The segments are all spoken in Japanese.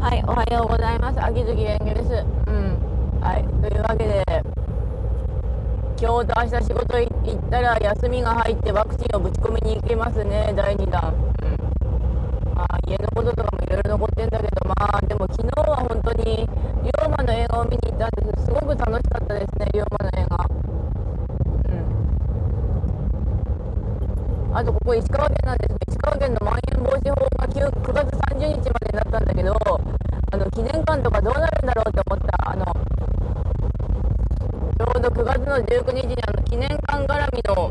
はい、おはようございます。秋月蓮華です。うん。はい、というわけで、今日と明日仕事行ったら休みが入ってワクチンをぶち込みに行きますね、第2弾。うん。まあ、家のこととかもいろいろ残ってんだけど、まあ、でも昨日は本当に、龍馬の映画を見に行ったんですすごく楽しかったですね、龍馬の映画。うん。あと、ここ石川県なんですね。石川県のまん延防止法が 9, 9月30日までになったんだけど、あの記念館とかどうなるんだろうって思った。あのちょうど9月の19日にあの記念館絡みの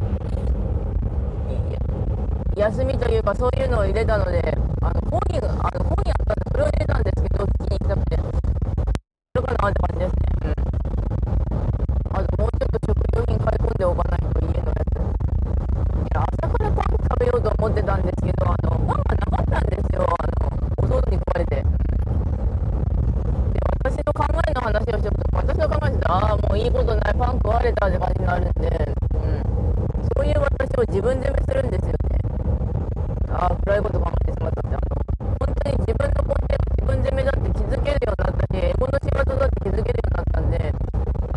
休みというかそういうのを入れたので、あの本ああ、もういいことない、パン食われたって感じになるんで、うん、そういう私を自分責めするんですよね。ああ、暗いこと考えてしまったって、あの、本当に自分の根底が自分責めだって気づけるようになったし、英語の仕事だって気づけるようになったんで、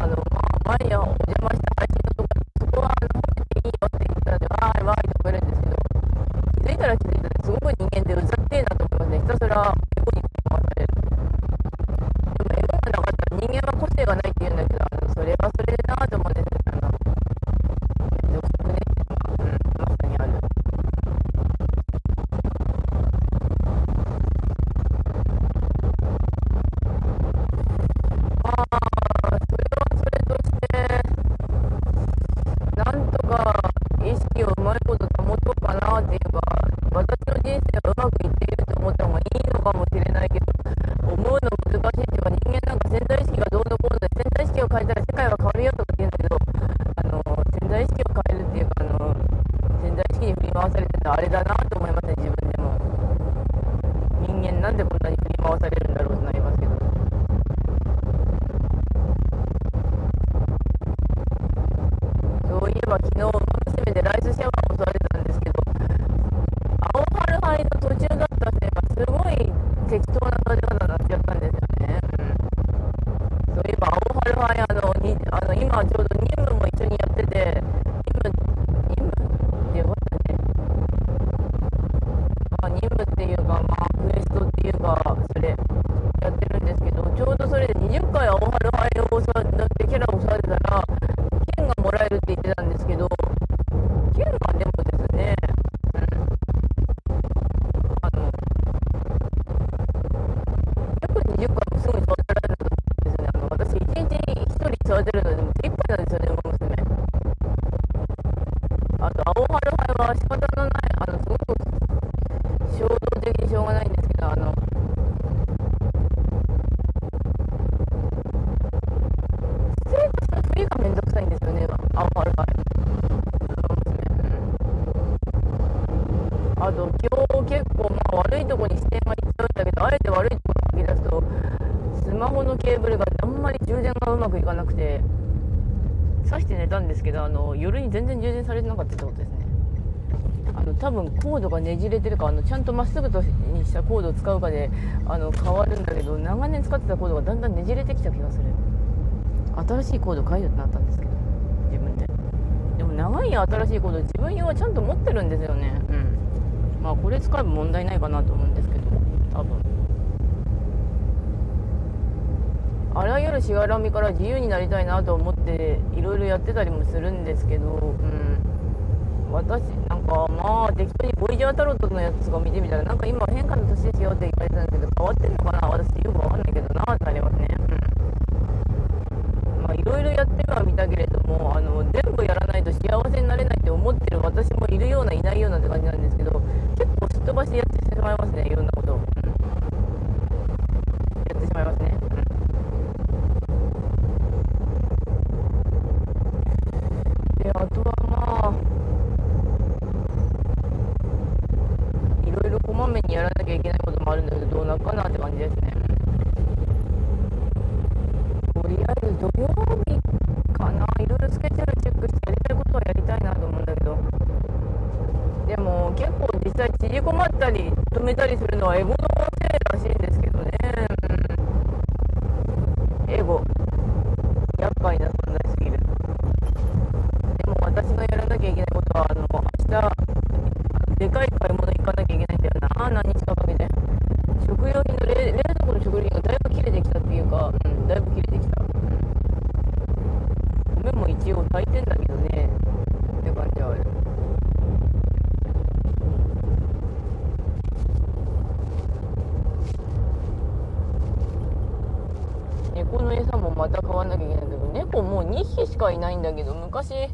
あの、まあ、毎夜お邪魔した配信のとこそこは、あの、褒めていいよって言ったら、で、わーいわーいと食べるんですけど、気づいたら気づいたら、すごく人間ってうざってえなと思いますね。ひたすら、性がないって言うんだけど、あくいっていると思った方がいいのかもしれないけど、思うの難しいっていうか、人間なんか潜在意識がどうのこうので、潜在意識を変えたら世界は変わるよとか言うんだけど、あの潜在意識を変えるっていうか、あの潜在意識に振り回されてるのはあれだなと思いますね、自分でも。人間なんでこんなに振り回されるんだろうとなりますけど。そういえば昨日、馬娘でライスシャワーを襲われたんですけど、青春杯の途中だったせいか、すごい適当な食べ方になっちゃったんですよね。うん、そういえば、青春杯、あの、にあの今ちょうど任務も一緒にやってて、任務、任務でよかったね。まあ、任務っていうか、まあ、クエストっていうか、それ、やってるんですけど、ちょうどそれで20回青春杯を教わあと、今日結構、まあ、悪いとこに視点がいっちゃうんだけど、あえて悪いところに吐き出すと、スマホのケーブルがあんまり充電がうまくいかなくて、挿して寝たんですけど、あの夜に全然充電されてなかったってことですね。あの多分コードがねじれてるかあのちゃんとまっすぐとにしたコードを使うかであの変わるんだけど長年使ってたコードがだんだんねじれてきた気がする。新しいコード買えよってなったんですけど自分で。でも長い新しいコード。自分用はちゃんと持ってるんですよね。まあこれ使えば問題ないかなと思うんですけど多分。あらゆるしがらみから自由になりたいなと思っていろいろやってたりもするんですけど、うん、私なんかまあ適当にボイジャータロットのやつが見てみたらなんか今変化の年ですよって言われたんですけど変わってんのかな？私よくわかんないけどなってなりますね。まあ、いろいろやってはみたけれどもあの全部やらないと幸せになれないって思ってる私もいるようないないようなって感じなんですけどっ飛ばしてやってしまいますね。いろんなことを、うん、やってしまいますね、うん、であとはまあいろいろこまめにやらなきゃいけないこともあるんだけどどうなるかなって感じですね。とりあえず土曜日結構実際縮こまったり止めたりするのはエゴのせいらしいんですけどね、うん、エゴ。厄介な存在すぎる。でも私がやらなきゃいけないことはあの明日でかいしかいないんだけど、昔、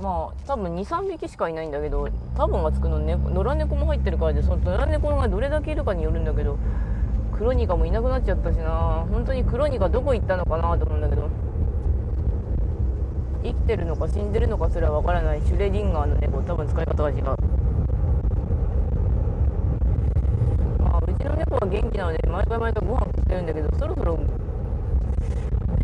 まあ多分23匹しかいないんだけど多分がつくのね野良猫も入ってるからでその野良猫がどれだけいるかによるんだけどクロニカもいなくなっちゃったしな。本当にクロニカどこ行ったのかなと思うんだけど。生きてるのか死んでるのかすらわからないシュレディンガーの猫多分使い方が違う。あうちの猫は元気なので毎回毎回ご飯食ってるんだけどそろそろ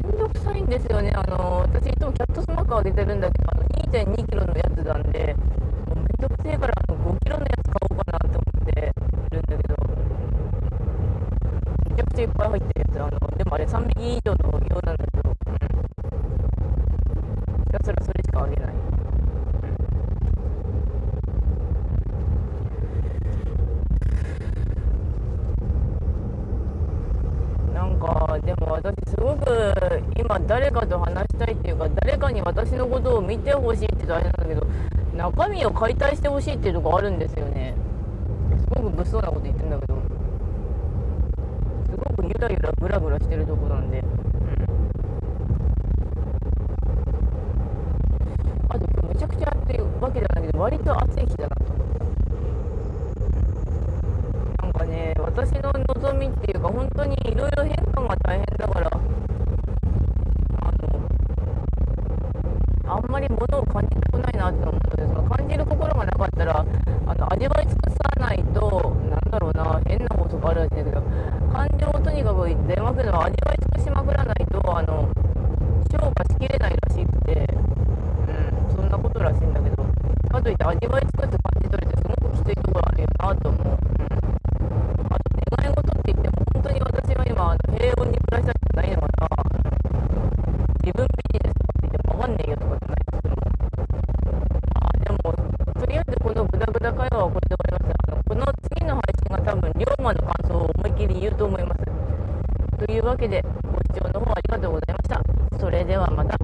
んどくさいんですよね。あの私いつもキャットスマーカー出てるんだけど2.2キロのやつなんで、もうめんどくせえからあの5キロのやつ買おうかなって思ってるんだけど、めちゃくちゃいっぱい入ってるやつ、あのでもあれ3匹以上の量なんだけど、うん、ひたすらそれしかあげない。なんかでも私すごく今誰かと話したいっていうか誰かに私のことを見てほしいって大変なんだけど中身を解体してほしいっていうとこあるんですよね。すごく物騒なこと言ってんだけど。すごくゆらゆらぐらぐらしてるとこなんで。うん。あと今日めちゃくちゃ暑いうわけじゃないけど割と暑い日だなと思ってなんかね私の望みっていうか本当にいろいろ変化が大変だからあんまり物を感じたくないなって思ったのでその感じる心がなかったらあの味わい尽くさないとなんだろうな変なことがあるらしいんだけど感情をとにかく出まくるのは味わい尽くしまくらないとあの消化しきれないらしくて、うん、そんなことらしいんだけどかといって味わい尽くす感じ取れてすごくきついところあるよなと思う。のグダグダ会話はこれで終わりましたあのこの次の配信が多分龍馬の感想を思いっきり言うと思います。というわけでご視聴の方ありがとうございました。それではまた。